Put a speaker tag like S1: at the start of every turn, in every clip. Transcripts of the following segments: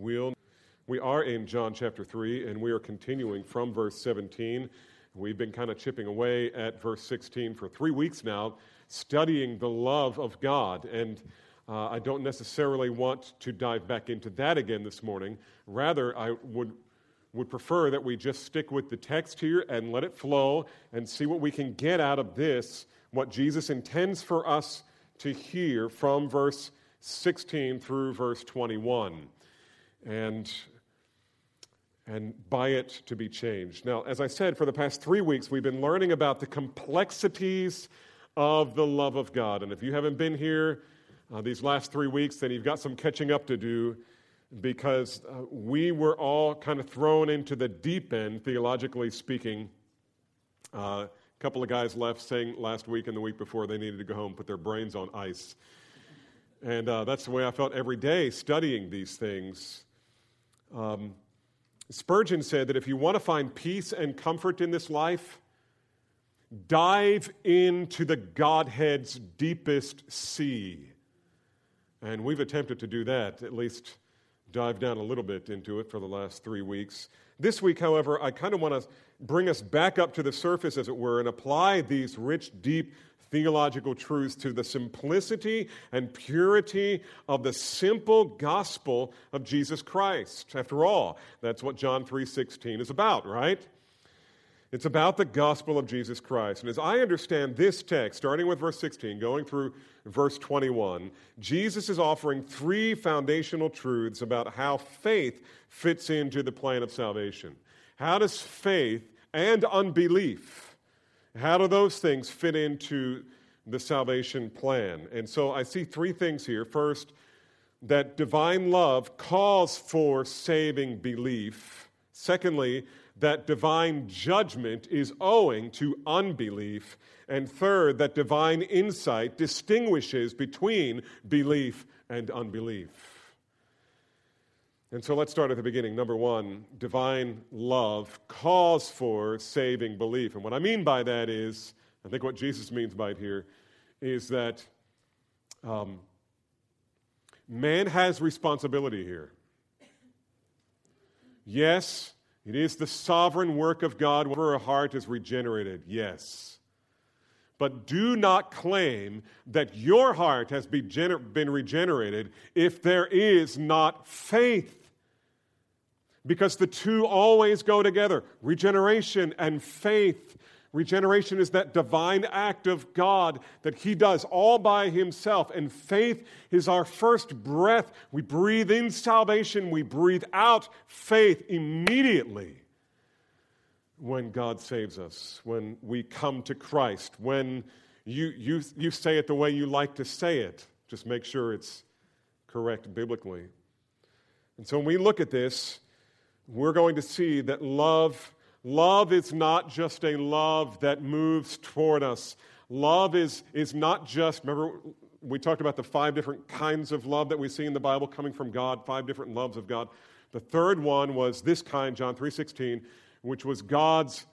S1: will. We are in John chapter 3, and we are continuing from verse 17. We've been kind of chipping away at verse 16 for three weeks now, studying the love of God. And uh, I don't necessarily want to dive back into that again this morning. Rather, I would, would prefer that we just stick with the text here and let it flow and see what we can get out of this, what Jesus intends for us to hear from verse 16 through verse 21. And and by it to be changed. Now, as I said, for the past three weeks, we've been learning about the complexities of the love of God. And if you haven't been here uh, these last three weeks, then you've got some catching up to do because uh, we were all kind of thrown into the deep end, theologically speaking. Uh, a couple of guys left saying last week and the week before they needed to go home, put their brains on ice. And uh, that's the way I felt every day studying these things. Um, Spurgeon said that if you want to find peace and comfort in this life, dive into the Godhead's deepest sea. And we've attempted to do that, at least dive down a little bit into it for the last three weeks. This week, however, I kind of want to bring us back up to the surface, as it were, and apply these rich, deep theological truths to the simplicity and purity of the simple gospel of Jesus Christ. After all, that's what John 3:16 is about, right? It's about the gospel of Jesus Christ. And as I understand this text, starting with verse 16, going through verse 21, Jesus is offering three foundational truths about how faith fits into the plan of salvation. How does faith and unbelief how do those things fit into the salvation plan? And so I see three things here. First, that divine love calls for saving belief. Secondly, that divine judgment is owing to unbelief. And third, that divine insight distinguishes between belief and unbelief. And so let's start at the beginning. Number one, divine love calls for saving belief. And what I mean by that is, I think what Jesus means by it here is that um, man has responsibility here. Yes, it is the sovereign work of God whenever a heart is regenerated. Yes. But do not claim that your heart has been regenerated if there is not faith because the two always go together regeneration and faith. Regeneration is that divine act of God that He does all by Himself, and faith is our first breath. We breathe in salvation, we breathe out faith immediately when God saves us, when we come to Christ, when you, you, you say it the way you like to say it. Just make sure it's correct biblically. And so when we look at this, we're going to see that love, love is not just a love that moves toward us. Love is, is not just, remember, we talked about the five different kinds of love that we see in the Bible coming from God, five different loves of God. The third one was this kind, John 3:16, which was God's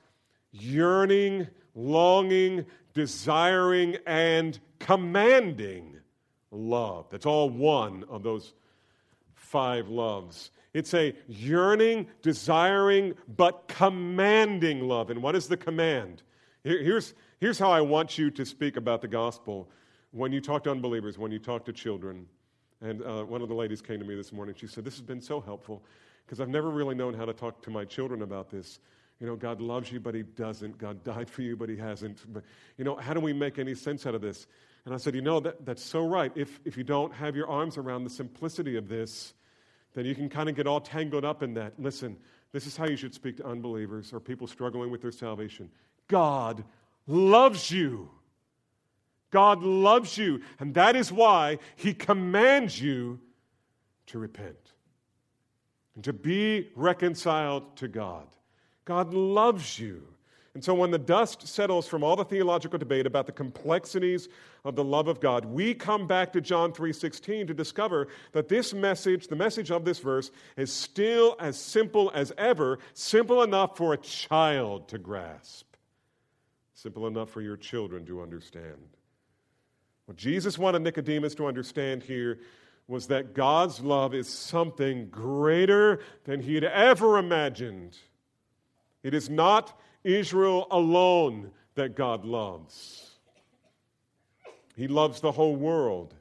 S1: yearning, longing, desiring, and commanding love. That's all one of those five loves. It's a yearning, desiring, but commanding love. And what is the command? Here, here's, here's how I want you to speak about the gospel when you talk to unbelievers, when you talk to children. And uh, one of the ladies came to me this morning. She said, This has been so helpful because I've never really known how to talk to my children about this. You know, God loves you, but He doesn't. God died for you, but He hasn't. But, you know, how do we make any sense out of this? And I said, You know, that, that's so right. If, if you don't have your arms around the simplicity of this, then you can kind of get all tangled up in that. Listen, this is how you should speak to unbelievers or people struggling with their salvation. God loves you. God loves you, and that is why He commands you to repent and to be reconciled to God. God loves you. And so, when the dust settles from all the theological debate about the complexities of the love of God, we come back to John 3:16 to discover that this message, the message of this verse, is still as simple as ever, simple enough for a child to grasp, simple enough for your children to understand. What Jesus wanted Nicodemus to understand here was that God's love is something greater than he had ever imagined. It is not Israel alone that God loves, He loves the whole world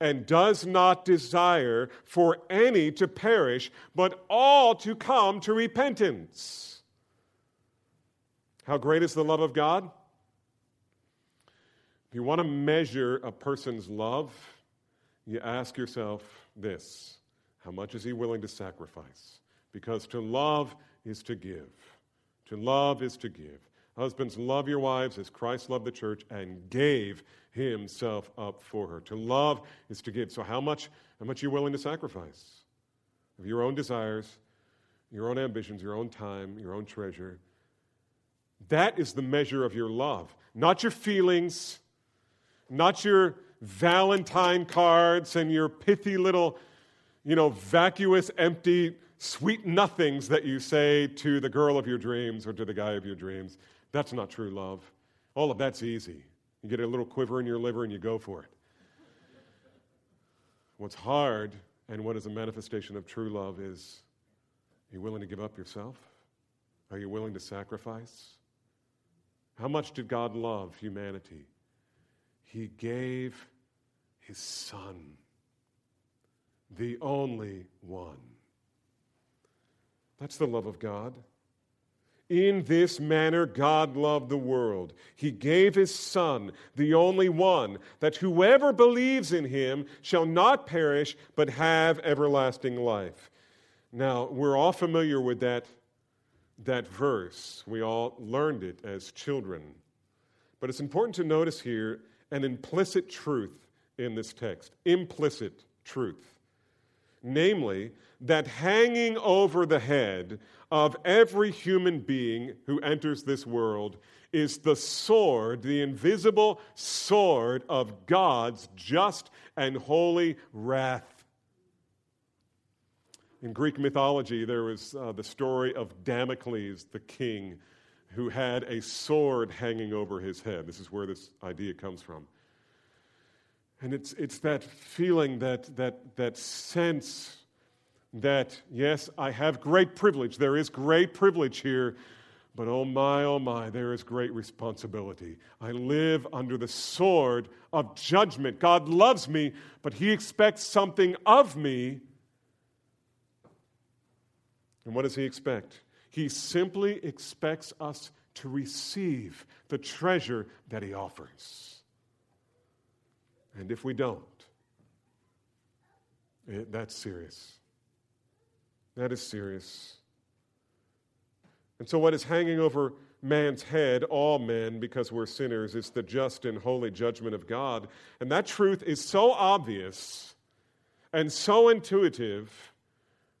S1: and does not desire for any to perish, but all to come to repentance. How great is the love of God? If you want to measure a person's love, you ask yourself this How much is he willing to sacrifice? Because to love is to give. To love is to give. Husbands, love your wives as Christ loved the church and gave himself up for her. To love is to give. So, how much, how much are you willing to sacrifice? Of your own desires, your own ambitions, your own time, your own treasure. That is the measure of your love, not your feelings, not your Valentine cards and your pithy little, you know, vacuous, empty, sweet nothings that you say to the girl of your dreams or to the guy of your dreams. That's not true love. All of that's easy. You get a little quiver in your liver and you go for it. What's hard and what is a manifestation of true love is are you willing to give up yourself? Are you willing to sacrifice? How much did God love humanity? He gave his Son, the only one. That's the love of God. In this manner, God loved the world. He gave His Son, the only one, that whoever believes in Him shall not perish, but have everlasting life. Now, we're all familiar with that, that verse. We all learned it as children. But it's important to notice here an implicit truth in this text. Implicit truth. Namely, that hanging over the head of every human being who enters this world is the sword, the invisible sword of God's just and holy wrath. In Greek mythology, there was uh, the story of Damocles, the king, who had a sword hanging over his head. This is where this idea comes from. And it's, it's that feeling, that, that, that sense that, yes, I have great privilege. There is great privilege here, but oh my, oh my, there is great responsibility. I live under the sword of judgment. God loves me, but He expects something of me. And what does He expect? He simply expects us to receive the treasure that He offers. And if we don't, it, that's serious. That is serious. And so, what is hanging over man's head, all men, because we're sinners, is the just and holy judgment of God. And that truth is so obvious and so intuitive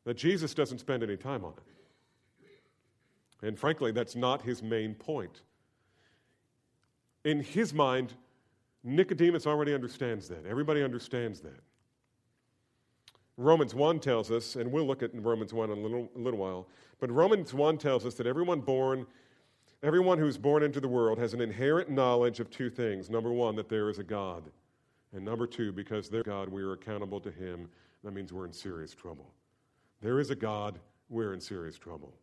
S1: that Jesus doesn't spend any time on it. And frankly, that's not his main point. In his mind, Nicodemus already understands that. Everybody understands that. Romans 1 tells us, and we'll look at Romans 1 in a little, a little while, but Romans 1 tells us that everyone born, everyone who's born into the world has an inherent knowledge of two things. Number one, that there is a God. And number two, because there's God, we are accountable to Him. That means we're in serious trouble. There is a God, we're in serious trouble.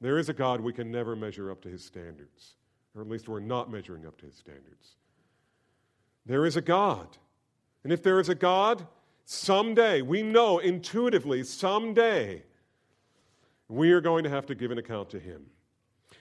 S1: There is a God, we can never measure up to His standards, or at least we're not measuring up to His standards. There is a God. And if there is a God, Someday, we know intuitively, someday, we are going to have to give an account to him.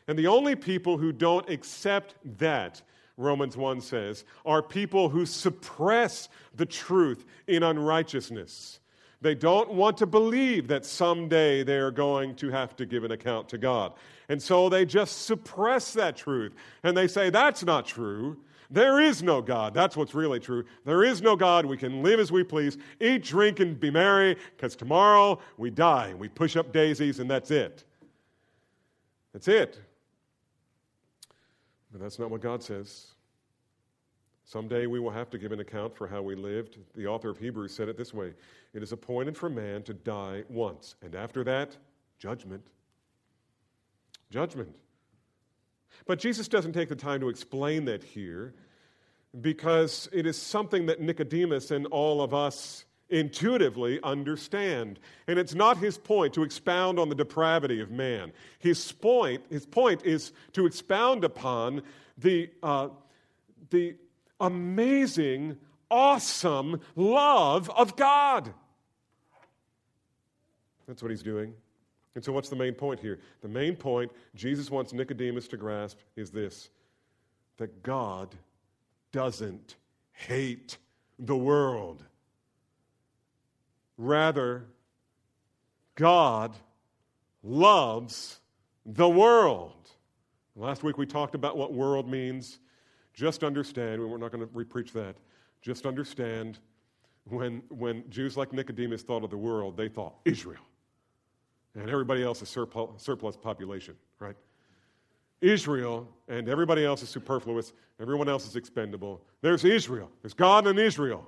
S1: And the only people who don't accept that, Romans 1 says, are people who suppress the truth in unrighteousness. They don't want to believe that someday they're going to have to give an account to God. And so they just suppress that truth. And they say, that's not true. There is no God. That's what's really true. There is no God. We can live as we please, eat, drink, and be merry, because tomorrow we die. and We push up daisies, and that's it. That's it. But that's not what God says. Someday we will have to give an account for how we lived. The author of Hebrews said it this way It is appointed for man to die once, and after that, judgment. Judgment. But Jesus doesn't take the time to explain that here. because it is something that Nicodemus and all of us intuitively understand. And it's not his point to expound on the depravity of man. His point, his point is to expound upon the, uh, the amazing, awesome love of God. That's what he's doing. And so, what's the main point here? The main point Jesus wants Nicodemus to grasp is this that God doesn't hate the world. Rather, God loves the world. Last week we talked about what world means. Just understand, we're not going to repreach that. Just understand when, when Jews like Nicodemus thought of the world, they thought Israel. And everybody else is surplus, population, right? Israel and everybody else is superfluous. Everyone else is expendable. There's Israel. There's God and Israel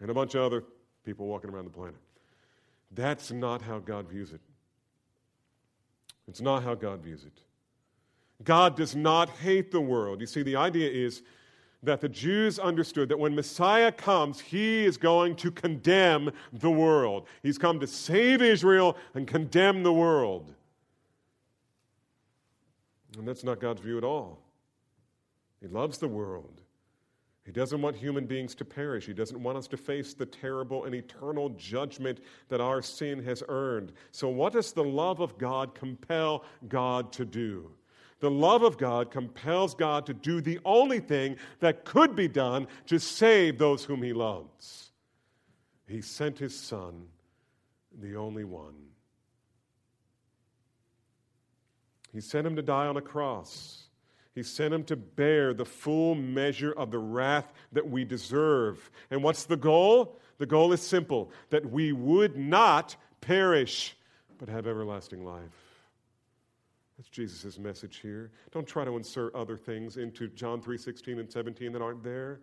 S1: and a bunch of other people walking around the planet. That's not how God views it. It's not how God views it. God does not hate the world. You see, the idea is that the Jews understood that when Messiah comes, he is going to condemn the world. He's come to save Israel and condemn the world. And that's not God's view at all. He loves the world. He doesn't want human beings to perish. He doesn't want us to face the terrible and eternal judgment that our sin has earned. So, what does the love of God compel God to do? The love of God compels God to do the only thing that could be done to save those whom He loves. He sent His Son, the only one. He sent Him to die on a cross. He sent him to bear the full measure of the wrath that we deserve. And what's the goal? The goal is simple that we would not perish, but have everlasting life. That's Jesus' message here. Don't try to insert other things into John 3 16 and 17 that aren't there.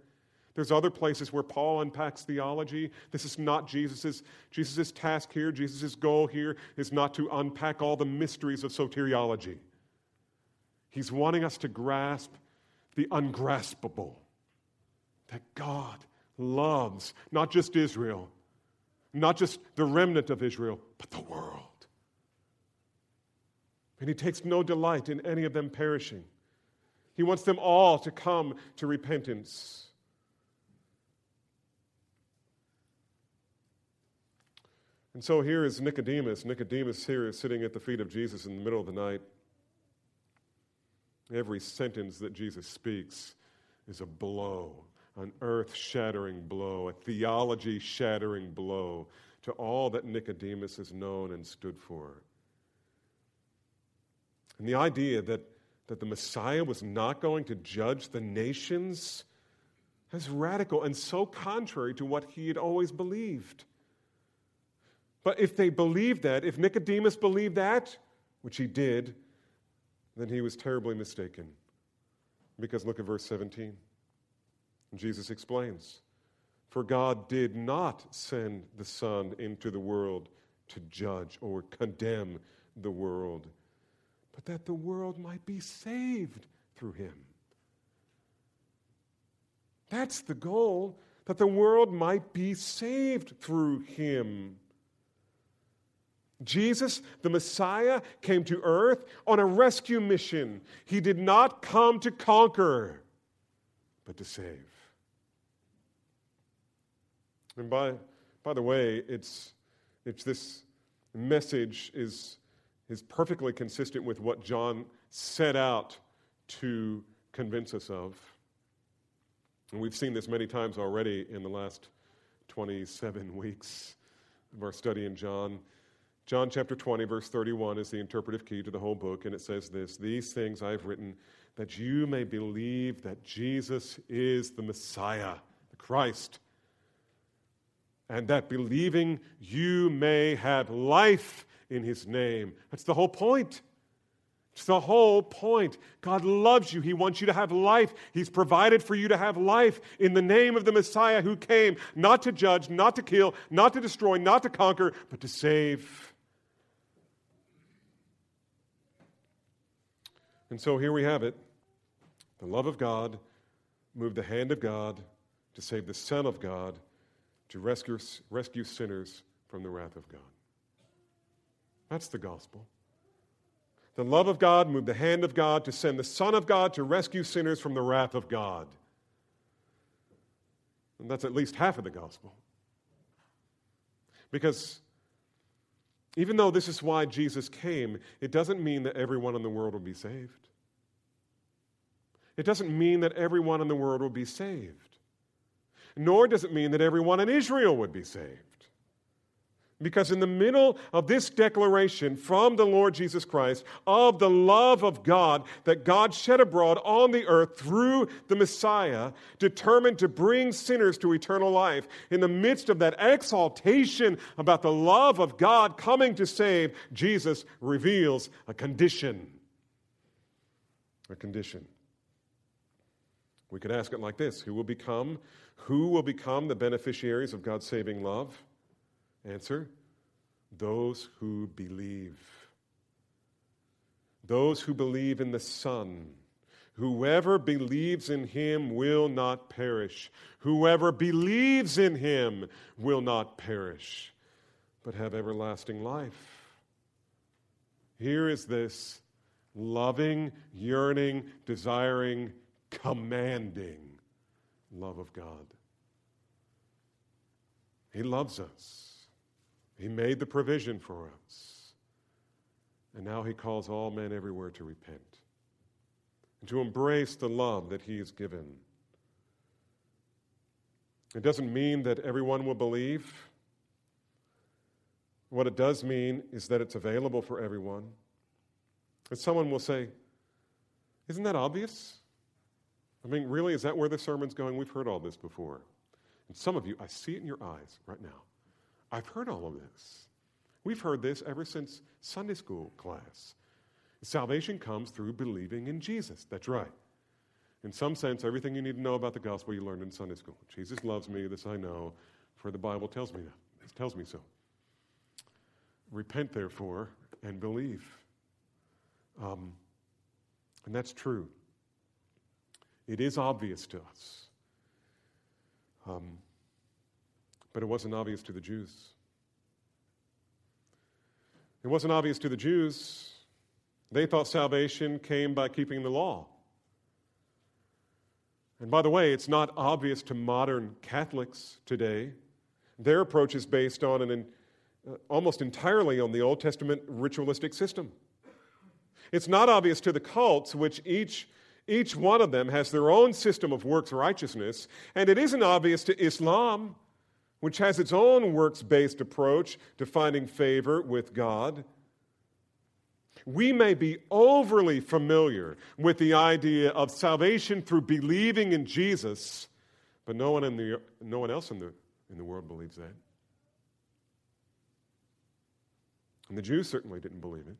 S1: There's other places where Paul unpacks theology. This is not Jesus' Jesus's task here. Jesus' goal here is not to unpack all the mysteries of soteriology. He's wanting us to grasp the ungraspable that God loves not just Israel, not just the remnant of Israel, but the world. And He takes no delight in any of them perishing. He wants them all to come to repentance. And so here is Nicodemus. Nicodemus here is sitting at the feet of Jesus in the middle of the night. Every sentence that Jesus speaks is a blow, an earth shattering blow, a theology shattering blow to all that Nicodemus has known and stood for. And the idea that, that the Messiah was not going to judge the nations is radical and so contrary to what he had always believed. But if they believed that, if Nicodemus believed that, which he did, then he was terribly mistaken. Because look at verse 17. Jesus explains For God did not send the Son into the world to judge or condemn the world, but that the world might be saved through him. That's the goal, that the world might be saved through him. Jesus, the Messiah, came to earth on a rescue mission. He did not come to conquer, but to save. And by, by the way, it's, it's this message is, is perfectly consistent with what John set out to convince us of. And we've seen this many times already in the last 27 weeks of our study in John. John chapter 20, verse 31 is the interpretive key to the whole book, and it says this These things I have written that you may believe that Jesus is the Messiah, the Christ, and that believing you may have life in his name. That's the whole point. It's the whole point. God loves you. He wants you to have life. He's provided for you to have life in the name of the Messiah who came not to judge, not to kill, not to destroy, not to conquer, but to save. And so here we have it the love of God moved the hand of God to save the Son of God to rescue, rescue sinners from the wrath of God. That's the gospel. The love of God moved the hand of God to send the Son of God to rescue sinners from the wrath of God. And that's at least half of the gospel. Because even though this is why Jesus came, it doesn't mean that everyone in the world will be saved. It doesn't mean that everyone in the world will be saved. Nor does it mean that everyone in Israel would be saved. Because in the middle of this declaration from the Lord Jesus Christ of the love of God that God shed abroad on the earth through the Messiah, determined to bring sinners to eternal life, in the midst of that exaltation about the love of God coming to save, Jesus reveals a condition. A condition. We could ask it like this Who will become, who will become the beneficiaries of God's saving love? Answer those who believe. Those who believe in the Son. Whoever believes in him will not perish. Whoever believes in him will not perish, but have everlasting life. Here is this loving, yearning, desiring, commanding love of God. He loves us. He made the provision for us. And now he calls all men everywhere to repent and to embrace the love that he has given. It doesn't mean that everyone will believe. What it does mean is that it's available for everyone. And someone will say, Isn't that obvious? I mean, really, is that where the sermon's going? We've heard all this before. And some of you, I see it in your eyes right now. I've heard all of this. We've heard this ever since Sunday school class. Salvation comes through believing in Jesus. That's right. In some sense, everything you need to know about the gospel you learned in Sunday school. Jesus loves me, this I know, for the Bible tells me that. It tells me so. Repent, therefore, and believe. Um, and that's true. It is obvious to us. Um, but it wasn't obvious to the Jews. It wasn't obvious to the Jews. They thought salvation came by keeping the law. And by the way, it's not obvious to modern Catholics today. Their approach is based on an uh, almost entirely on the Old Testament ritualistic system. It's not obvious to the cults, which each, each one of them has their own system of works righteousness, and it isn't obvious to Islam, which has its own works based approach to finding favor with God. We may be overly familiar with the idea of salvation through believing in Jesus, but no one, in the, no one else in the, in the world believes that. And the Jews certainly didn't believe it.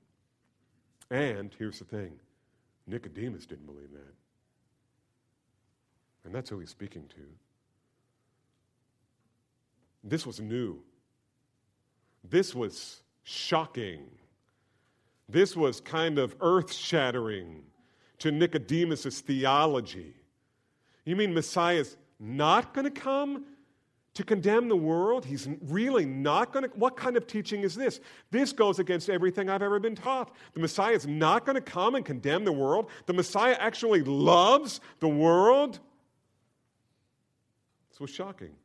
S1: And here's the thing Nicodemus didn't believe that. And that's who he's speaking to. This was new. This was shocking. This was kind of earth shattering to Nicodemus' theology. You mean Messiah's not going to come to condemn the world? He's really not going to. What kind of teaching is this? This goes against everything I've ever been taught. The Messiah is not going to come and condemn the world. The Messiah actually loves the world. This was shocking.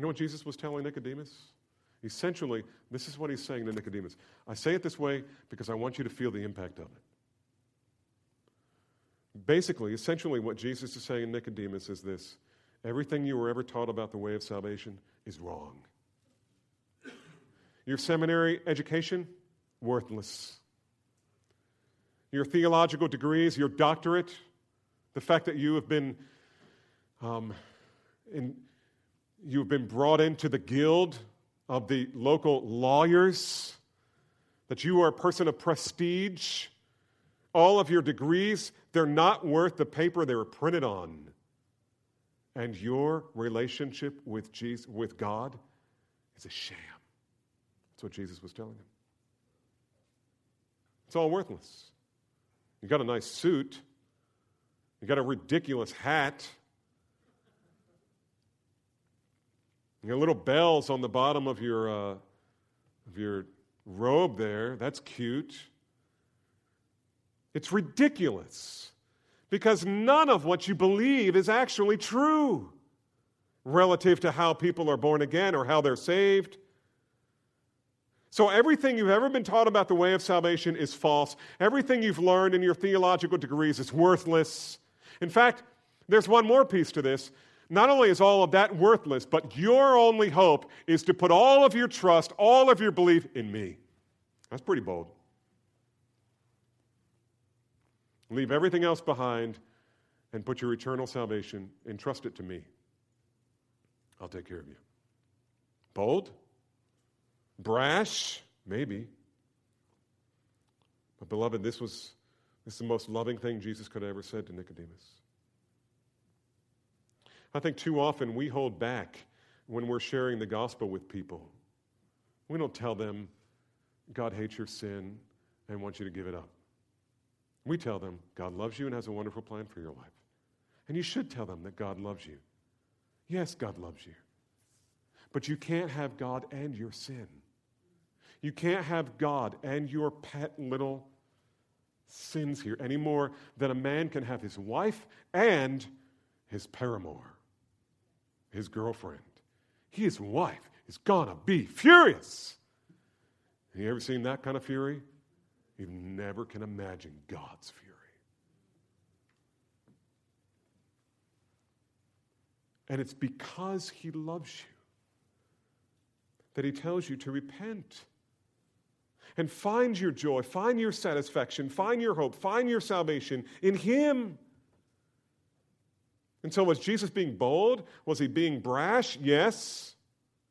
S1: You know what Jesus was telling Nicodemus? Essentially, this is what he's saying to Nicodemus. I say it this way because I want you to feel the impact of it. Basically, essentially, what Jesus is saying to Nicodemus is this everything you were ever taught about the way of salvation is wrong. Your seminary education, worthless. Your theological degrees, your doctorate, the fact that you have been um, in, You've been brought into the guild of the local lawyers, that you are a person of prestige. All of your degrees, they're not worth the paper they were printed on. And your relationship with, Jesus, with God is a sham. That's what Jesus was telling him. It's all worthless. You got a nice suit, You got a ridiculous hat. You little bells on the bottom of your, uh, of your robe there. That's cute. It's ridiculous because none of what you believe is actually true relative to how people are born again or how they're saved. So, everything you've ever been taught about the way of salvation is false. Everything you've learned in your theological degrees is worthless. In fact, there's one more piece to this. Not only is all of that worthless, but your only hope is to put all of your trust, all of your belief in me. That's pretty bold. Leave everything else behind and put your eternal salvation and trust it to me. I'll take care of you. Bold? Brash? Maybe. But, beloved, this was this is the most loving thing Jesus could have ever said to Nicodemus. I think too often we hold back when we're sharing the gospel with people. We don't tell them God hates your sin and wants you to give it up. We tell them God loves you and has a wonderful plan for your life. And you should tell them that God loves you. Yes, God loves you. But you can't have God and your sin. You can't have God and your pet little sins here any more than a man can have his wife and his paramour, his girlfriend. His wife is gonna be furious. Have you ever seen that kind of fury? You never can imagine God's fury. And it's because He loves you that He tells you to repent and find your joy, find your satisfaction, find your hope, find your salvation in Him. And so, was Jesus being bold? Was he being brash? Yes,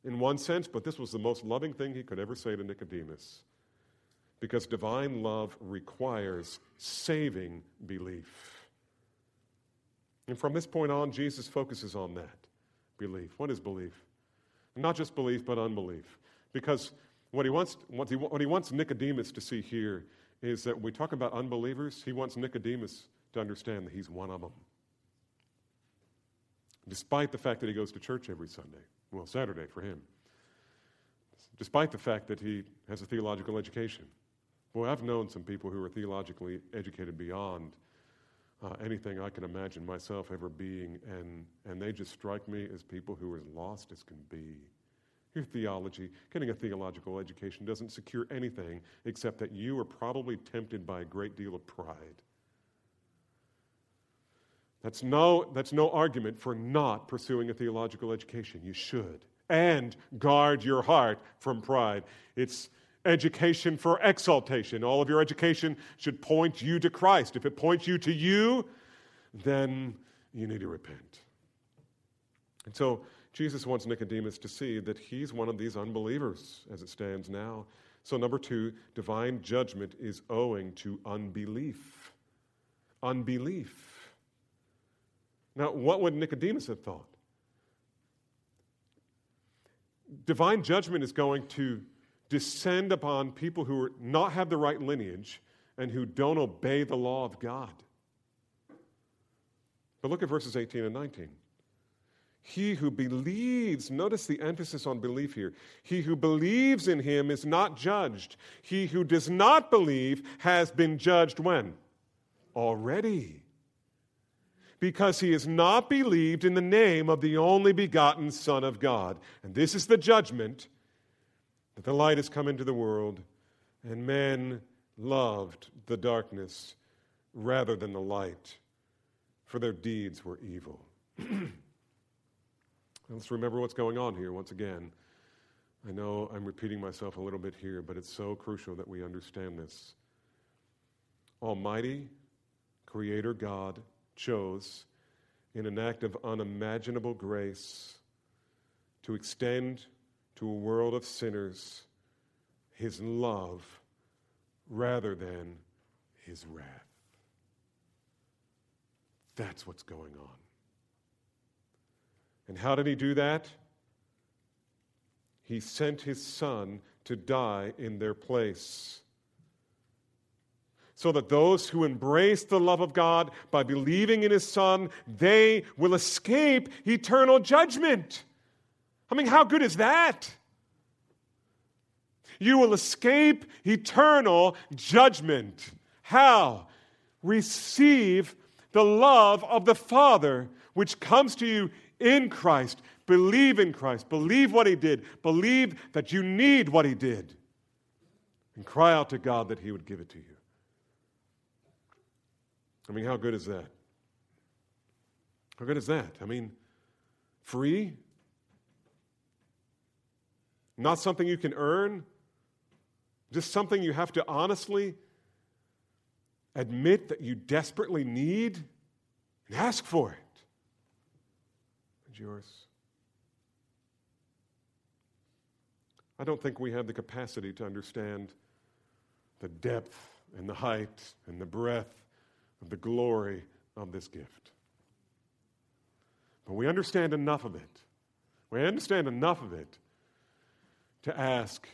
S1: in one sense, but this was the most loving thing he could ever say to Nicodemus. Because divine love requires saving belief. And from this point on, Jesus focuses on that belief. What is belief? Not just belief, but unbelief. Because what he wants, what he, what he wants Nicodemus to see here is that when we talk about unbelievers, he wants Nicodemus to understand that he's one of them. Despite the fact that he goes to church every Sunday, well, Saturday for him, despite the fact that he has a theological education. Boy, I've known some people who are theologically educated beyond uh, anything I can imagine myself ever being, and, and they just strike me as people who are as lost as can be. Your theology, getting a theological education doesn't secure anything except that you are probably tempted by a great deal of pride. That's no, that's no argument for not pursuing a theological education. You should. And guard your heart from pride. It's education for exaltation. All of your education should point you to Christ. If it points you to you, then you need to repent. And so Jesus wants Nicodemus to see that he's one of these unbelievers as it stands now. So, number two, divine judgment is owing to unbelief. Unbelief. Now, what would Nicodemus have thought? Divine judgment is going to descend upon people who are, not have the right lineage and who don't obey the law of God. But look at verses 18 and 19. He who believes, notice the emphasis on belief here. He who believes in him is not judged. He who does not believe has been judged when? Already. Because he has not believed in the name of the only begotten Son of God. And this is the judgment that the light has come into the world, and men loved the darkness rather than the light, for their deeds were evil. Let's remember what's going on here once again. I know I'm repeating myself a little bit here, but it's so crucial that we understand this. Almighty Creator God chose, in an act of unimaginable grace, to extend to a world of sinners his love rather than his wrath. That's what's going on. And how did he do that? He sent his son to die in their place so that those who embrace the love of God by believing in his Son, they will escape eternal judgment. I mean, how good is that? You will escape eternal judgment. How? Receive the love of the Father, which comes to you in Christ. Believe in Christ. Believe what He did. Believe that you need what He did. And cry out to God that He would give it to you. I mean, how good is that? How good is that? I mean, free? Not something you can earn? Just something you have to honestly admit that you desperately need and ask for it. It's yours. I don't think we have the capacity to understand the depth and the height and the breadth of the glory of this gift. But we understand enough of it. We understand enough of it to ask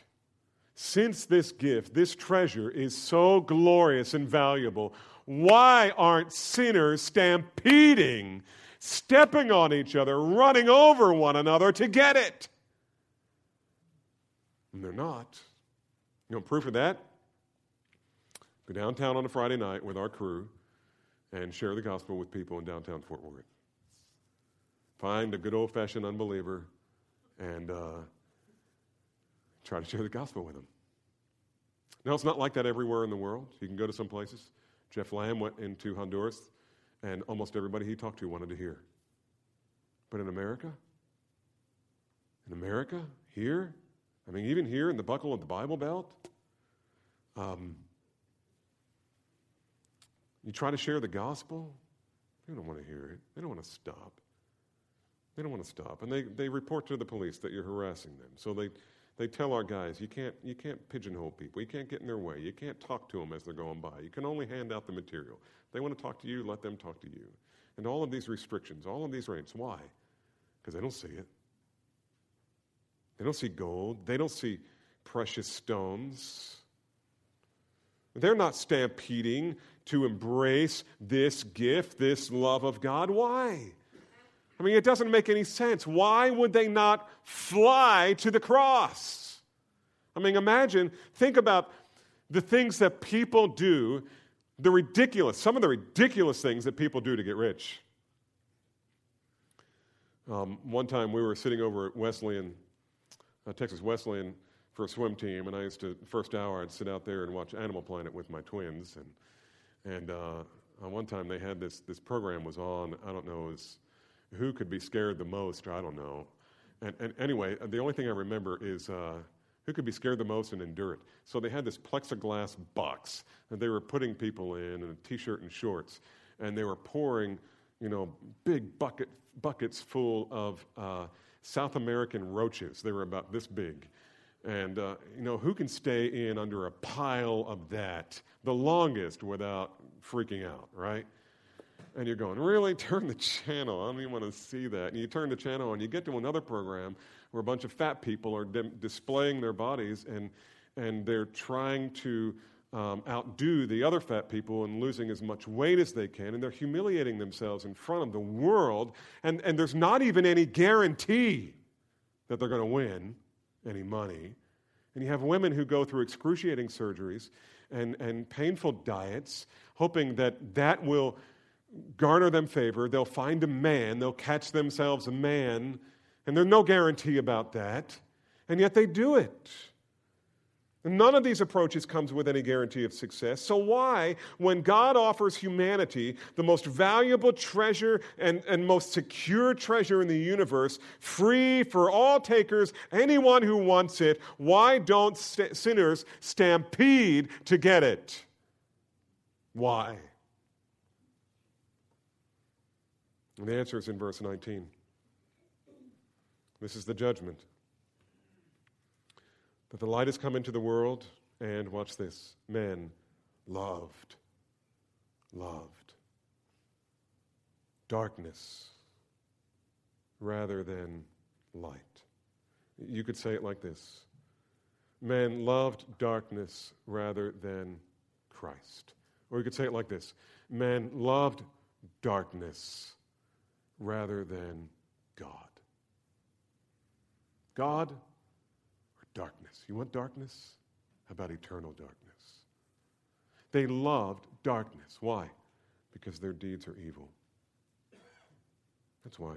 S1: since this gift, this treasure is so glorious and valuable, why aren't sinners stampeding, stepping on each other, running over one another to get it? And they're not. You know, proof of that? Go downtown on a Friday night with our crew and share the gospel with people in downtown Fort Worth. Find a good old fashioned unbeliever and uh, try to share the gospel with them. Now, it's not like that everywhere in the world. You can go to some places. Jeff Lamb went into Honduras, and almost everybody he talked to wanted to hear. But in America, in America, here, I mean, even here in the buckle of the Bible Belt, um, you try to share the gospel, they don't want to hear it. They don't want to stop. They don't want to stop. And they, they report to the police that you're harassing them. So they, they tell our guys, you can't, you can't pigeonhole people. You can't get in their way. You can't talk to them as they're going by. You can only hand out the material. They want to talk to you, let them talk to you. And all of these restrictions, all of these reins. Why? Because they don't see it. They don't see gold. They don't see precious stones. They're not stampeding to embrace this gift, this love of God. Why? I mean, it doesn't make any sense. Why would they not fly to the cross? I mean, imagine, think about the things that people do, the ridiculous, some of the ridiculous things that people do to get rich. Um, one time we were sitting over at Wesleyan, uh, Texas Wesleyan, for a swim team, and I used to, first hour, I'd sit out there and watch Animal Planet with my twins. And and uh, one time they had this, this program was on, I don't know, who could be scared the most, I don't know. And, and anyway, the only thing I remember is uh, who could be scared the most and endure it. So they had this plexiglass box that they were putting people in, in a t-shirt and shorts, and they were pouring, you know, big bucket, buckets full of uh, South American roaches. They were about this big. And, uh, you know, who can stay in under a pile of that the longest without freaking out, right? And you're going, really? Turn the channel. I don't even want to see that. And you turn the channel and you get to another program where a bunch of fat people are de- displaying their bodies and, and they're trying to um, outdo the other fat people and losing as much weight as they can. And they're humiliating themselves in front of the world. And, and there's not even any guarantee that they're going to win any money. And you have women who go through excruciating surgeries and, and painful diets, hoping that that will garner them favor. They'll find a man, they'll catch themselves a man, and there's no guarantee about that. And yet they do it. None of these approaches comes with any guarantee of success. So, why, when God offers humanity the most valuable treasure and, and most secure treasure in the universe, free for all takers, anyone who wants it, why don't st- sinners stampede to get it? Why? And the answer is in verse 19. This is the judgment that the light has come into the world, and watch this men loved, loved darkness rather than light. You could say it like this Men loved darkness rather than Christ. Or you could say it like this Men loved darkness rather than God. God darkness? You want darkness? How about eternal darkness? They loved darkness. Why? Because their deeds are evil. That's why.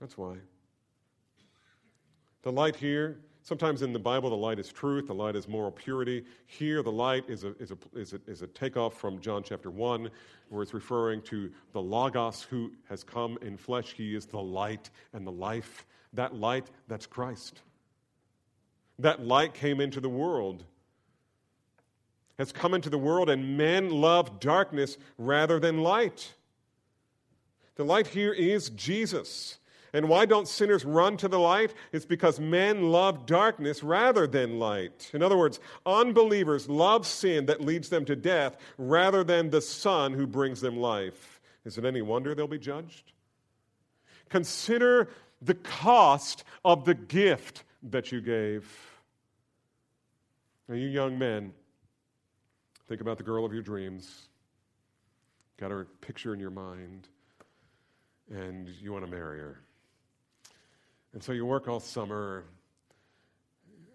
S1: That's why. The light here, sometimes in the Bible, the light is truth, the light is moral purity. Here, the light is a, is a, is a, is a takeoff from John chapter 1, where it's referring to the Logos who has come in flesh. He is the light and the life. That light, that's Christ. That light came into the world, has come into the world, and men love darkness rather than light. The light here is Jesus. And why don't sinners run to the light? It's because men love darkness rather than light. In other words, unbelievers love sin that leads them to death rather than the Son who brings them life. Is it any wonder they'll be judged? Consider the cost of the gift that you gave. Now, you young men, think about the girl of your dreams. Got her picture in your mind, and you want to marry her. And so you work all summer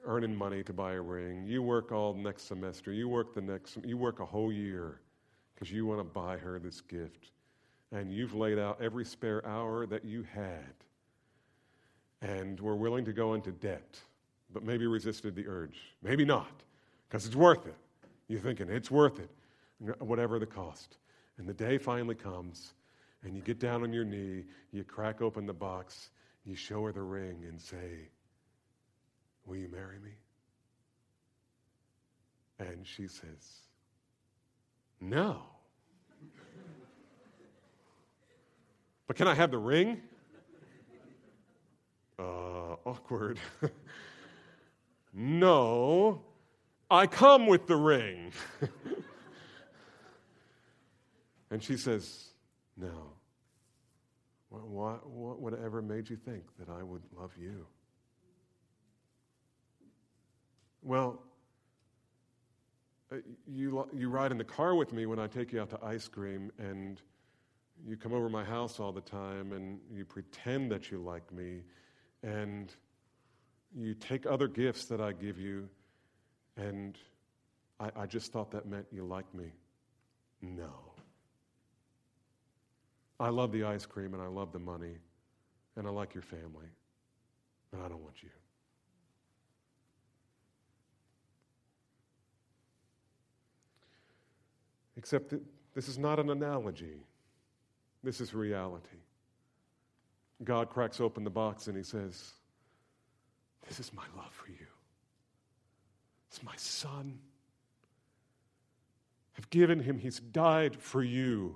S1: earning money to buy a ring. You work all next semester. You work the next you work a whole year because you want to buy her this gift. And you've laid out every spare hour that you had. And were willing to go into debt, but maybe resisted the urge. Maybe not, because it's worth it. You're thinking it's worth it, whatever the cost. And the day finally comes, and you get down on your knee, you crack open the box, you show her the ring and say, Will you marry me? And she says, No. but can I have the ring? Uh, awkward. no, I come with the ring. and she says, No. What, what, whatever made you think that I would love you? Well, uh, you, you ride in the car with me when I take you out to ice cream, and you come over my house all the time, and you pretend that you like me, and you take other gifts that I give you, and I, I just thought that meant you like me. No. I love the ice cream and I love the money and I like your family, but I don't want you. Except that this is not an analogy, this is reality. God cracks open the box and he says, This is my love for you. It's my son. I've given him, he's died for you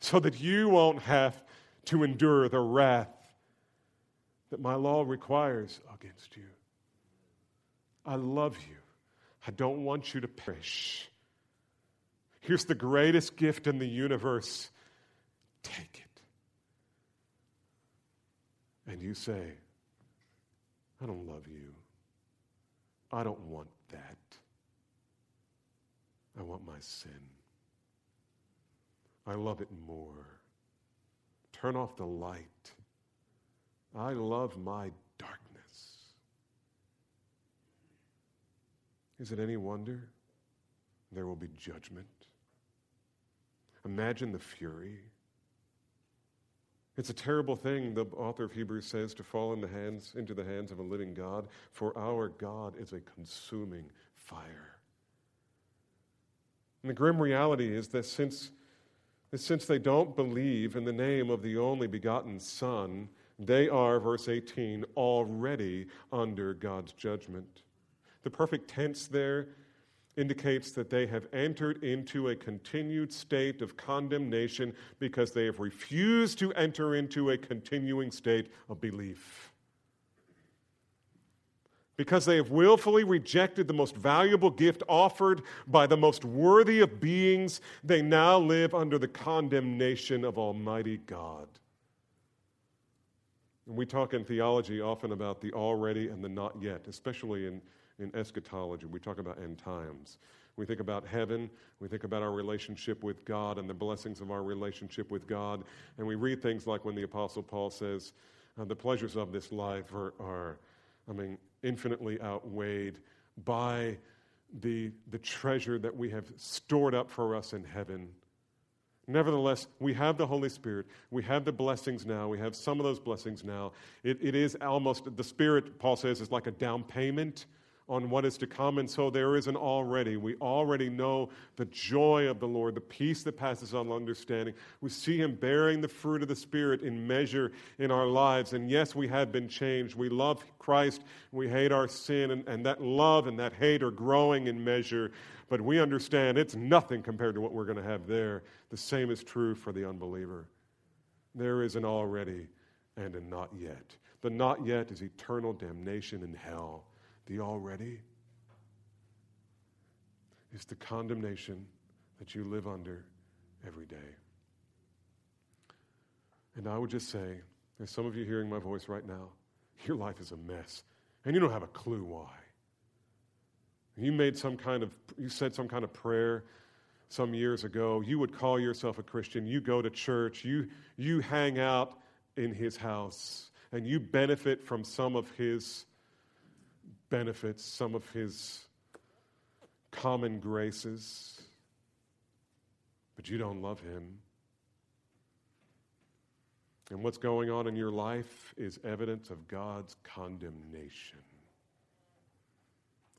S1: so that you won't have to endure the wrath that my law requires against you. I love you. I don't want you to perish. Here's the greatest gift in the universe. Take it. And you say, I don't love you. I don't want that. I want my sin. I love it more. Turn off the light. I love my darkness. Is it any wonder there will be judgment? Imagine the fury. It's a terrible thing, the author of Hebrews says, to fall in the hands, into the hands of a living God, for our God is a consuming fire. And the grim reality is that since that since they don't believe in the name of the only begotten Son, they are, verse 18, already under God's judgment. The perfect tense there indicates that they have entered into a continued state of condemnation because they have refused to enter into a continuing state of belief because they have willfully rejected the most valuable gift offered by the most worthy of beings, they now live under the condemnation of Almighty God. And we talk in theology often about the already and the not yet, especially in, in eschatology. We talk about end times. We think about heaven. We think about our relationship with God and the blessings of our relationship with God. And we read things like when the Apostle Paul says, uh, The pleasures of this life are, are, I mean, infinitely outweighed by the, the treasure that we have stored up for us in heaven. Nevertheless, we have the Holy Spirit. We have the blessings now. We have some of those blessings now. It, it is almost, the Spirit, Paul says, is like a down payment on what is to come. And so there is an already. We already know the joy of the Lord, the peace that passes all understanding. We see Him bearing the fruit of the Spirit in measure in our lives. And yes, we have been changed. We love Christ. We hate our sin. And, and that love and that hate are growing in measure. But we understand it's nothing compared to what we're going to have there. The same is true for the unbeliever. There is an already and a not yet. The not yet is eternal damnation in hell. The already is the condemnation that you live under every day. And I would just say, there's some of you hearing my voice right now, your life is a mess, and you don't have a clue why. You made some kind of, you said some kind of prayer some years ago. You would call yourself a Christian. You go to church. You, you hang out in his house, and you benefit from some of his benefits, some of his common graces, but you don't love him. And what's going on in your life is evidence of God's condemnation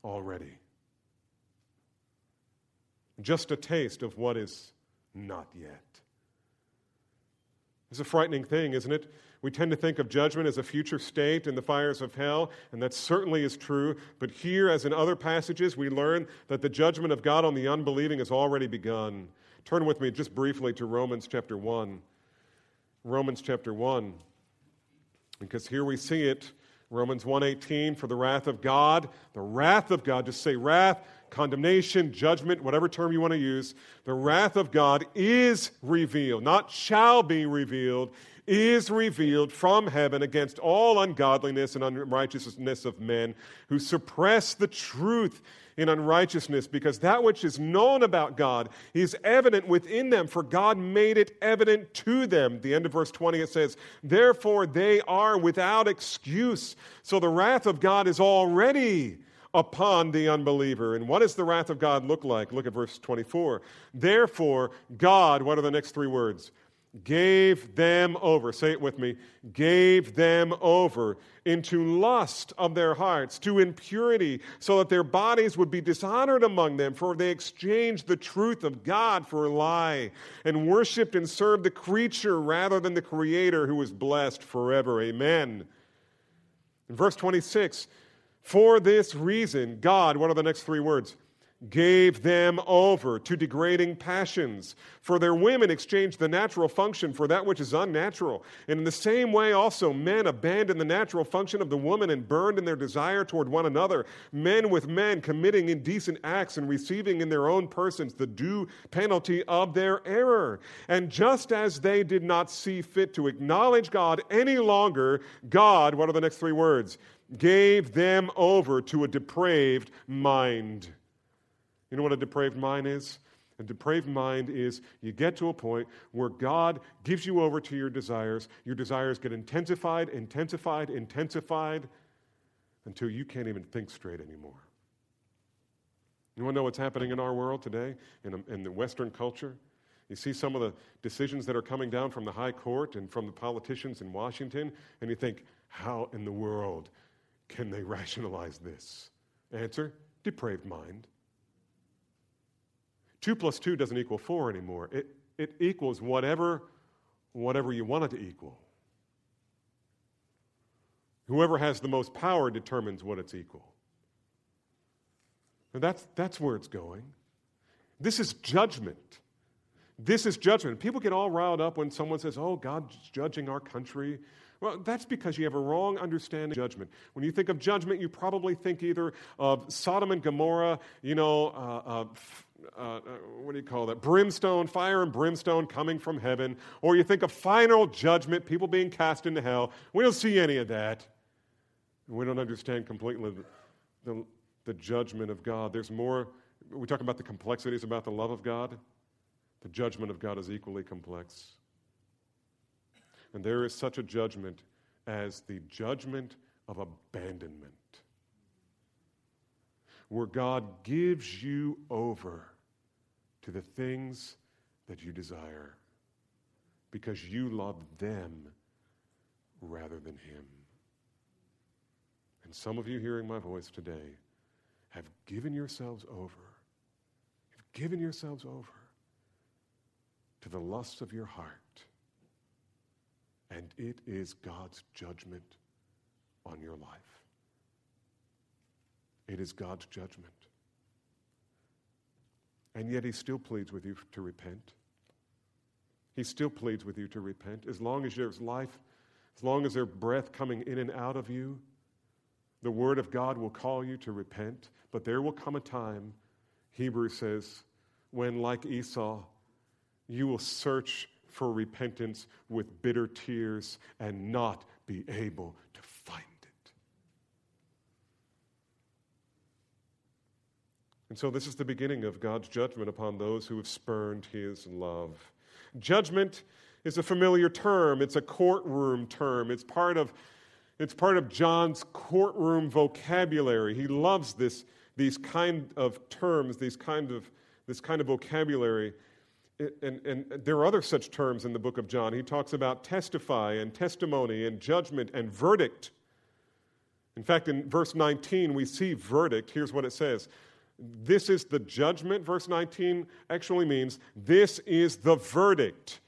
S1: already. Just a taste of what is not yet. It's a frightening thing, isn't it? We tend to think of judgment as a future state in the fires of hell, and that certainly is true. But here, as in other passages, we learn that the judgment of God on the unbelieving has already begun. Turn with me just briefly to Romans chapter 1. Romans chapter 1. Because here we see it. Romans 1:18 for the wrath of God, the wrath of God, just say wrath, condemnation, judgment, whatever term you want to use, the wrath of God is revealed, not shall be revealed, is revealed from heaven against all ungodliness and unrighteousness of men who suppress the truth in unrighteousness, because that which is known about God is evident within them, for God made it evident to them. The end of verse 20 it says, Therefore they are without excuse. So the wrath of God is already upon the unbeliever. And what does the wrath of God look like? Look at verse 24. Therefore, God, what are the next three words? gave them over, say it with me, gave them over into lust of their hearts, to impurity, so that their bodies would be dishonored among them, for they exchanged the truth of God for a lie, and worshiped and served the creature rather than the Creator who is blessed forever. Amen. In verse 26, for this reason, God, what are the next three words? gave them over to degrading passions. For their women exchanged the natural function for that which is unnatural. And in the same way, also, men abandoned the natural function of the woman and burned in their desire toward one another. Men with men committing indecent acts and receiving in their own persons the due penalty of their error. And just as they did not see fit to acknowledge God any longer, God, what are the next three words? Gave them over to a depraved mind you know what a depraved mind is? A depraved mind is you get to a point where God gives you over to your desires. Your desires get intensified, intensified, intensified until you can't even think straight anymore. You want to know what's happening in our world today, in, in the Western culture? You see some of the decisions that are coming down from the high court and from the politicians in Washington, and you think, how in the world can they rationalize this? Answer depraved mind. Two plus two doesn't equal four anymore. It, it equals whatever, whatever you want it to equal. Whoever has the most power determines what it's equal. And that's, that's where it's going. This is judgment. This is judgment. People get all riled up when someone says, Oh, God's judging our country. Well, that's because you have a wrong understanding of judgment. When you think of judgment, you probably think either of Sodom and Gomorrah, you know, uh, uh, uh, uh, what do you call that? Brimstone, fire and brimstone coming from heaven. Or you think of final judgment, people being cast into hell. We don't see any of that. We don't understand completely the, the, the judgment of God. There's more. We talk about the complexities about the love of God. The judgment of God is equally complex. And there is such a judgment as the judgment of abandonment where God gives you over to the things that you desire because you love them rather than Him. And some of you hearing my voice today have given yourselves over, have given yourselves over to the lusts of your heart. And it is God's judgment on your life. It is God's judgment. And yet he still pleads with you to repent. He still pleads with you to repent. As long as there's life, as long as there's breath coming in and out of you, the Word of God will call you to repent. But there will come a time, Hebrews says, when, like Esau, you will search for repentance with bitter tears and not be able to find it. And so, this is the beginning of God's judgment upon those who have spurned his love. Judgment is a familiar term, it's a courtroom term. It's part of, it's part of John's courtroom vocabulary. He loves this, these kind of terms, these kind of, this kind of vocabulary. And, and there are other such terms in the book of John. He talks about testify and testimony and judgment and verdict. In fact, in verse 19, we see verdict. Here's what it says this is the judgment, verse 19 actually means this is the verdict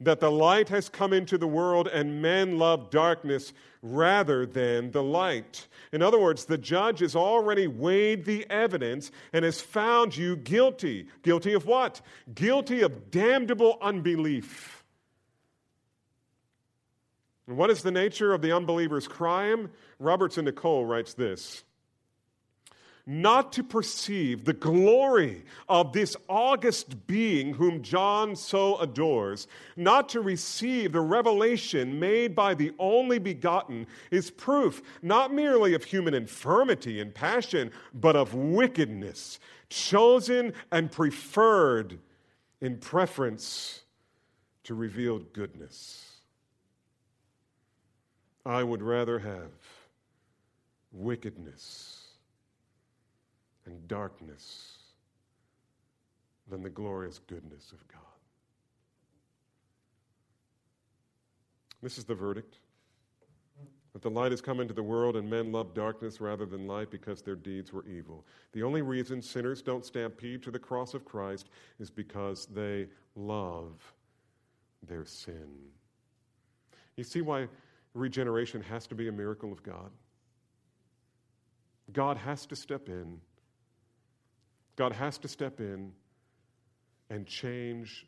S1: that the light has come into the world and men love darkness rather than the light. In other words, the judge has already weighed the evidence and has found you guilty. Guilty of what? Guilty of damnable unbelief. And what is the nature of the unbeliever's crime? Robertson Nicoll writes this not to perceive the glory of this august being whom John so adores, not to receive the revelation made by the only begotten, is proof not merely of human infirmity and passion, but of wickedness, chosen and preferred in preference to revealed goodness. I would rather have wickedness and darkness than the glorious goodness of God. This is the verdict that the light has come into the world and men love darkness rather than light because their deeds were evil. The only reason sinners don't stampede to the cross of Christ is because they love their sin. You see why regeneration has to be a miracle of God? God has to step in God has to step in and change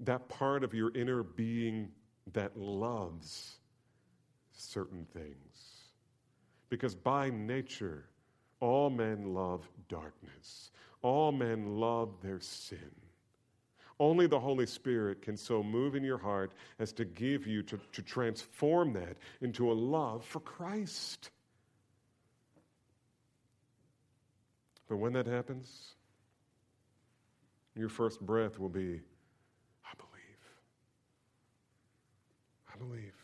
S1: that part of your inner being that loves certain things. Because by nature, all men love darkness, all men love their sin. Only the Holy Spirit can so move in your heart as to give you, to, to transform that into a love for Christ. But when that happens, your first breath will be, I believe. I believe.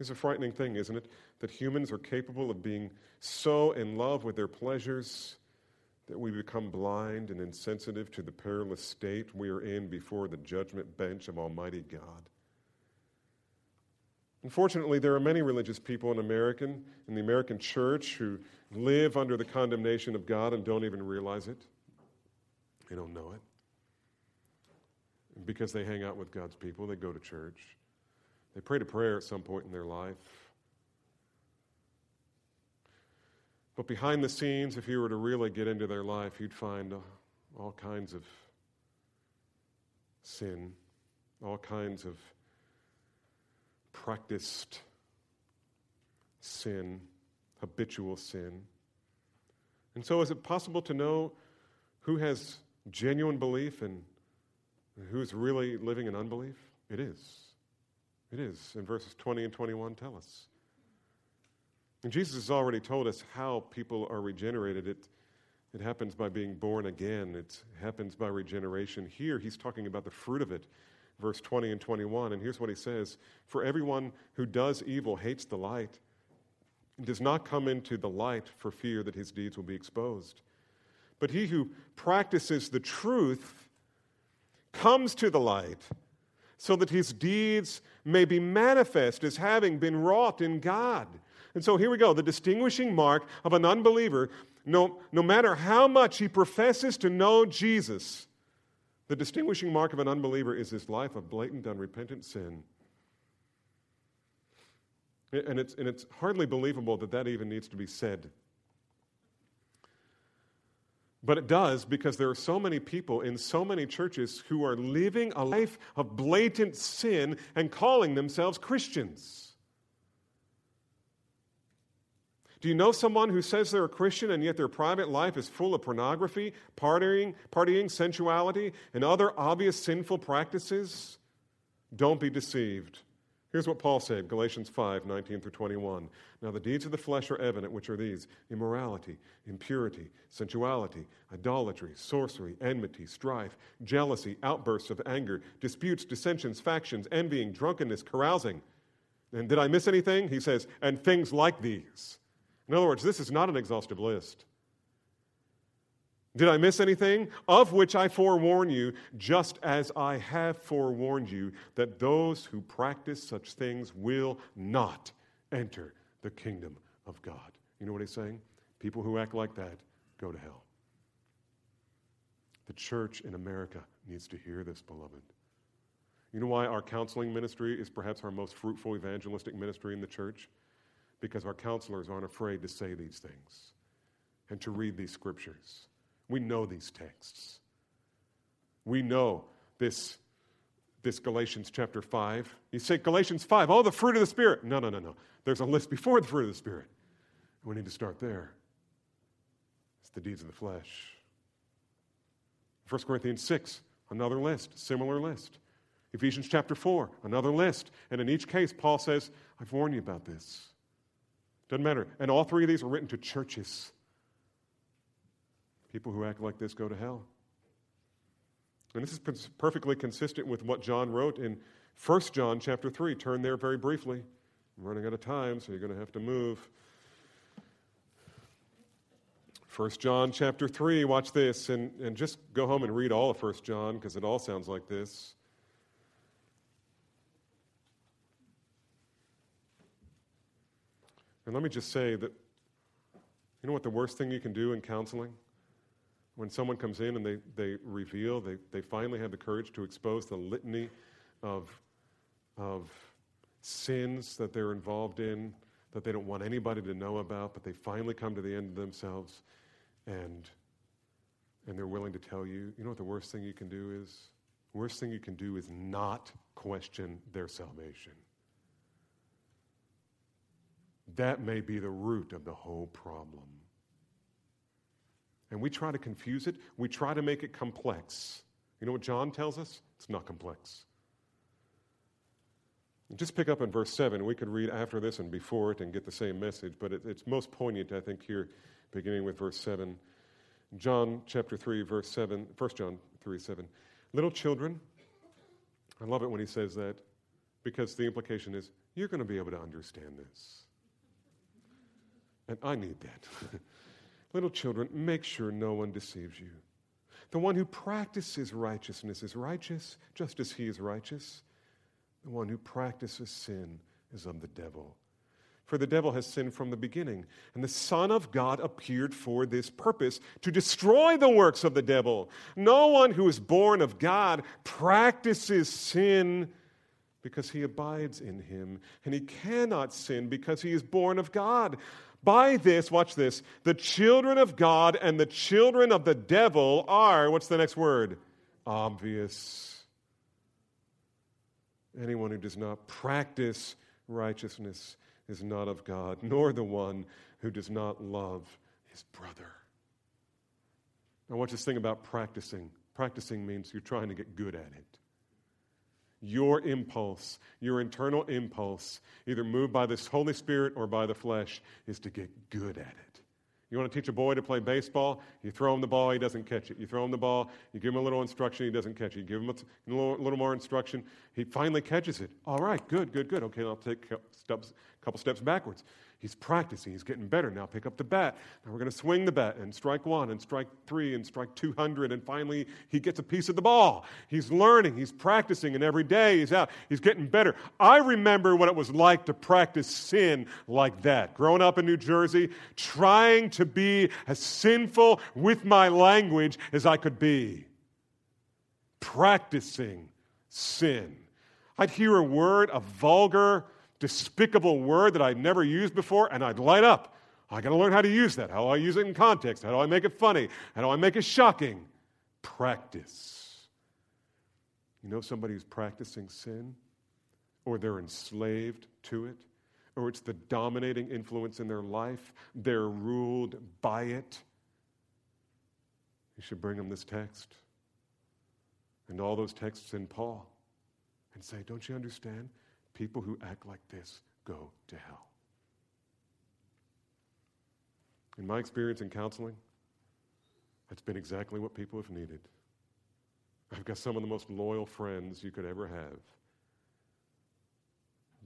S1: It's a frightening thing, isn't it? That humans are capable of being so in love with their pleasures that we become blind and insensitive to the perilous state we are in before the judgment bench of Almighty God. Unfortunately, there are many religious people in American, in the American church who live under the condemnation of God and don't even realize it. They don't know it. because they hang out with God's people, they go to church. They pray to prayer at some point in their life. But behind the scenes, if you were to really get into their life, you'd find all kinds of sin, all kinds of practiced sin, habitual sin. And so, is it possible to know who has genuine belief and who's really living in unbelief? It is. It is. And verses 20 and 21 tell us. And Jesus has already told us how people are regenerated. It, it happens by being born again, it happens by regeneration. Here, he's talking about the fruit of it, verse 20 and 21. And here's what he says For everyone who does evil hates the light, and does not come into the light for fear that his deeds will be exposed. But he who practices the truth comes to the light so that his deeds may be manifest as having been wrought in God. And so here we go the distinguishing mark of an unbeliever, no, no matter how much he professes to know Jesus, the distinguishing mark of an unbeliever is his life of blatant, unrepentant sin. And it's, and it's hardly believable that that even needs to be said. But it does because there are so many people in so many churches who are living a life of blatant sin and calling themselves Christians. Do you know someone who says they're a Christian and yet their private life is full of pornography, partying, partying, sensuality, and other obvious sinful practices? Don't be deceived. Here's what Paul said, Galatians 5, 19 through 21. Now the deeds of the flesh are evident, which are these immorality, impurity, sensuality, idolatry, sorcery, enmity, strife, jealousy, outbursts of anger, disputes, dissensions, factions, envying, drunkenness, carousing. And did I miss anything? He says, and things like these. In other words, this is not an exhaustive list. Did I miss anything? Of which I forewarn you, just as I have forewarned you, that those who practice such things will not enter the kingdom of God. You know what he's saying? People who act like that go to hell. The church in America needs to hear this, beloved. You know why our counseling ministry is perhaps our most fruitful evangelistic ministry in the church? Because our counselors aren't afraid to say these things and to read these scriptures. We know these texts. We know this, this Galatians chapter 5. You say Galatians 5, oh, the fruit of the Spirit. No, no, no, no. There's a list before the fruit of the Spirit. We need to start there. It's the deeds of the flesh. 1 Corinthians 6, another list, similar list. Ephesians chapter 4, another list. And in each case, Paul says, I've warned you about this. Doesn't matter. And all three of these are written to churches. People who act like this go to hell. And this is perfectly consistent with what John wrote in 1 John chapter 3. Turn there very briefly. I'm running out of time, so you're going to have to move. 1 John chapter 3, watch this, and, and just go home and read all of 1 John because it all sounds like this. And let me just say that you know what the worst thing you can do in counseling? When someone comes in and they, they reveal, they, they finally have the courage to expose the litany of, of sins that they're involved in, that they don't want anybody to know about, but they finally come to the end of themselves and, and they're willing to tell you. You know what the worst thing you can do is? Worst thing you can do is not question their salvation. That may be the root of the whole problem. And we try to confuse it, we try to make it complex. You know what John tells us? It's not complex. Just pick up in verse 7. We could read after this and before it and get the same message, but it, it's most poignant, I think, here, beginning with verse 7. John chapter 3, verse 7, 1 John 3, 7. Little children, I love it when he says that because the implication is you're going to be able to understand this. And I need that. Little children, make sure no one deceives you. The one who practices righteousness is righteous, just as he is righteous. The one who practices sin is of the devil. For the devil has sinned from the beginning, and the Son of God appeared for this purpose to destroy the works of the devil. No one who is born of God practices sin because he abides in him, and he cannot sin because he is born of God. By this, watch this, the children of God and the children of the devil are, what's the next word? Obvious. Anyone who does not practice righteousness is not of God, nor the one who does not love his brother. Now, watch this thing about practicing. Practicing means you're trying to get good at it. Your impulse, your internal impulse, either moved by this Holy Spirit or by the flesh, is to get good at it. You want to teach a boy to play baseball? You throw him the ball, he doesn't catch it. You throw him the ball, you give him a little instruction, he doesn't catch it. You give him a little, more instruction, he finally catches it. All right, good, good, good. Okay, I'll take a couple steps backwards. He's practicing. He's getting better. Now pick up the bat. Now we're going to swing the bat and strike one and strike three and strike 200. And finally, he gets a piece of the ball. He's learning. He's practicing. And every day he's out. He's getting better. I remember what it was like to practice sin like that. Growing up in New Jersey, trying to be as sinful with my language as I could be. Practicing sin. I'd hear a word, a vulgar, despicable word that I'd never used before, and I'd light up. I got to learn how to use that. How do I use it in context? How do I make it funny? How do I make it shocking? Practice. You know somebody who's practicing sin, or they're enslaved to it, or it's the dominating influence in their life, they're ruled by it. You should bring them this text and all those texts in Paul and say, Don't you understand? People who act like this go to hell. In my experience in counseling, that's been exactly what people have needed. I've got some of the most loyal friends you could ever have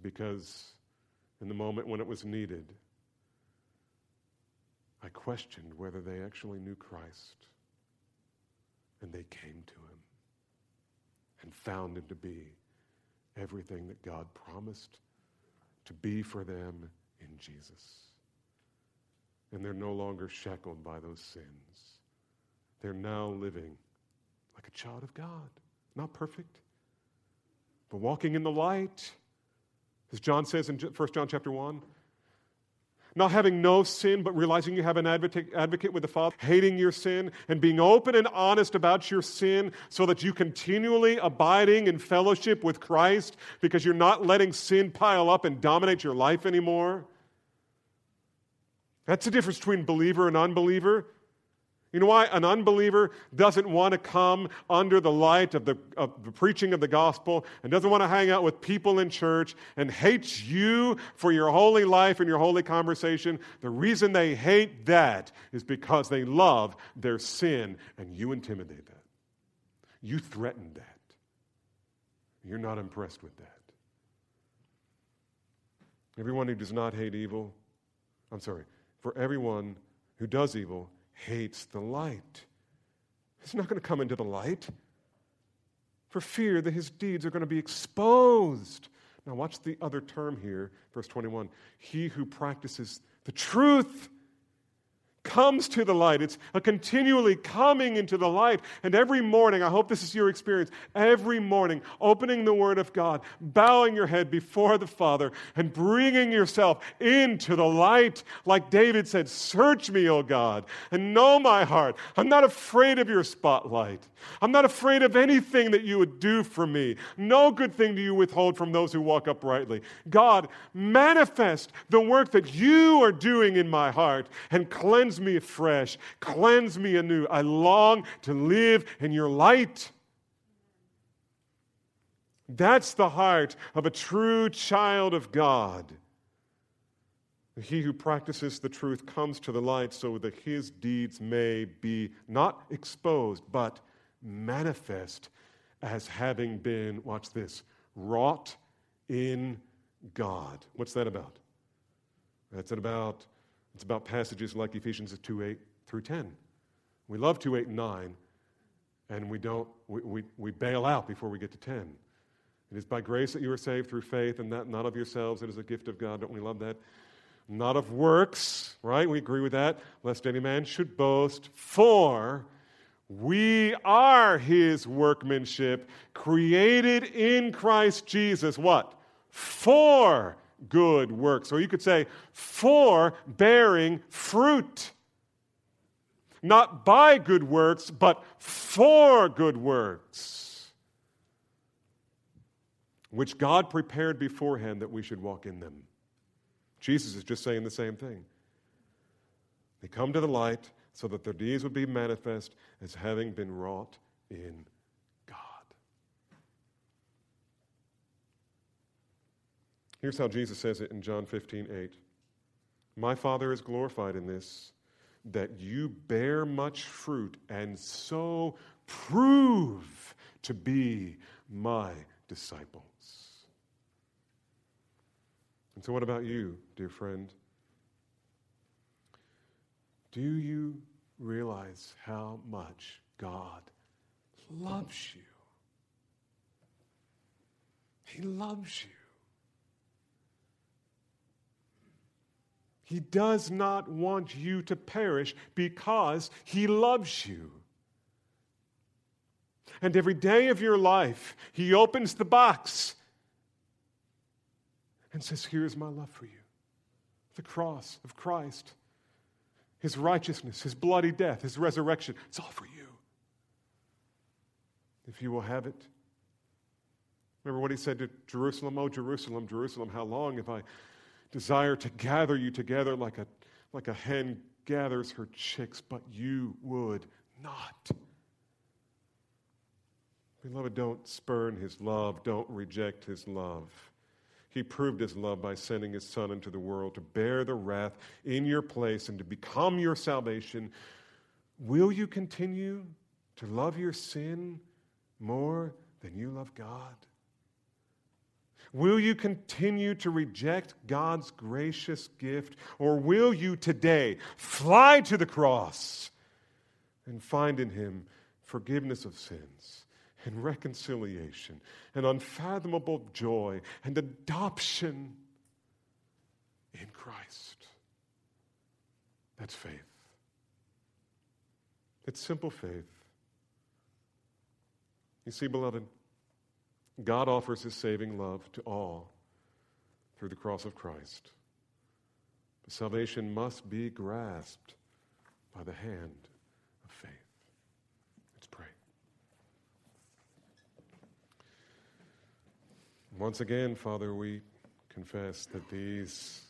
S1: because in the moment when it was needed, I questioned whether they actually knew Christ. And they came to him and found him to be everything that God promised to be for them in Jesus. And they're no longer shackled by those sins. They're now living like a child of God. Not perfect, but walking in the light. As John says in 1 John chapter 1, not having no sin, but realizing you have an advocate, with the Father, hating your sin, and being open and honest about your sin so that you continually abiding in fellowship with Christ because you're not letting sin pile up and dominate your life anymore. That's the difference between believer and unbeliever. You know why? An unbeliever doesn't want to come under the light of the, of the, preaching of the gospel and doesn't want to hang out with people in church and hates you for your holy life and your holy conversation. The reason they hate that is because they love their sin and you intimidate that. You threaten that. You're not impressed with that. Everyone who does not hate evil, I'm sorry, for everyone who does evil, hates the light. He's not going to come into the light for fear that his deeds are going to be exposed. Now, watch the other term here, verse 21. He who practices the truth comes to the light. It's a continually coming into the light. And every morning, I hope this is your experience, every morning, opening the Word of God, bowing your head before the Father, and bringing yourself into the light. Like David said, Search me, O God, and know my heart. I'm not afraid of your spotlight. I'm not afraid of anything that you would do for me. No good thing do you withhold from those who walk uprightly. God, manifest the work that you are doing in my heart and cleanse cleanse me afresh, cleanse me anew. I long to live in your light. That's the heart of a true child of God. He who practices the truth comes to the light so that his deeds may be not exposed, but manifest as having been, watch this, wrought in God. What's that about? That's about it's about passages like Ephesians 2 8 through 10. We love 2 8 and 9, and we don't, we, we, we bail out before we get to 10. It is by grace that you are saved through faith, and that not of yourselves. It is a gift of God. Don't we love that? Not of works, right? We agree with that. Lest any man should boast. For we are his workmanship, created in Christ Jesus. What? For good works. Or you could say, for bearing fruit. Not by good works, but for good works, which God prepared beforehand that we should walk in them. Jesus is just saying the same thing. They come to the light, so that their deeds would be manifest as having been wrought in God. Here's how Jesus says it in John 15, 8. My Father is glorified in this, that you bear much fruit and so prove to be my disciples. And so, what about you, dear friend? Do you realize how much God loves you? He loves you. He does not want you to perish because He loves you. And every day of your life, He opens the box and says, Here's my love for you the cross of Christ, His righteousness, His bloody death, His resurrection. It's all for you. If you will have it. Remember what He said to Jerusalem? Oh, Jerusalem, Jerusalem, how long have I desire to gather you together like a, like a hen gathers her chicks, but you would not. Beloved, don't spurn his love, don't reject his love. He proved his love by sending his son into the world to bear the wrath in your place and to become your salvation. Will you continue to love your sin more than you love God? Will you continue to reject God's gracious gift, or will you today fly to the cross and find in Him forgiveness of sins and reconciliation and unfathomable joy and adoption in Christ? That's faith. It's simple faith. You see, beloved, God offers his saving love to all through the cross of Christ. But salvation must be grasped by the hand of faith. Let's pray. Once again, Father, we confess that these,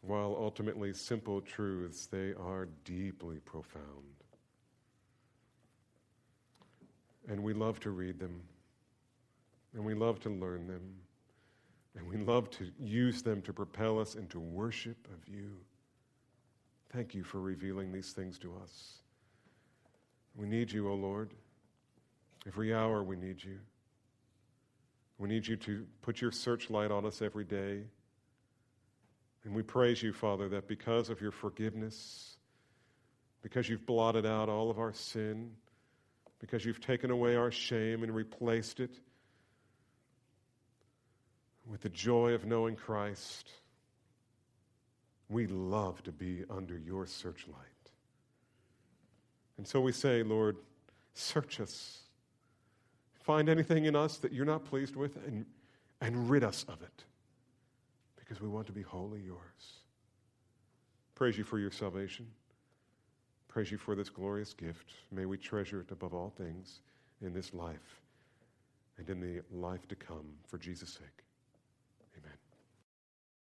S1: while ultimately simple truths, they are deeply profound. And we love to read them and we love to learn them, and we love to use them to propel us into worship of you. Thank you for revealing these things to us. We need you, O oh Lord. Every hour we need you. We need you to put your searchlight on us every day. And we praise you, Father, that because of your forgiveness, because you've blotted out all of our sin, because you've taken away our shame and replaced it with the joy of knowing Christ, we love to be under your searchlight. And so we say, Lord, search us. Find anything in us that you're not pleased with and, and rid us of it because we want to be wholly yours. Praise you for your salvation. Praise you for this glorious gift. May we treasure it above all things in this life and in the life to come for Jesus' sake.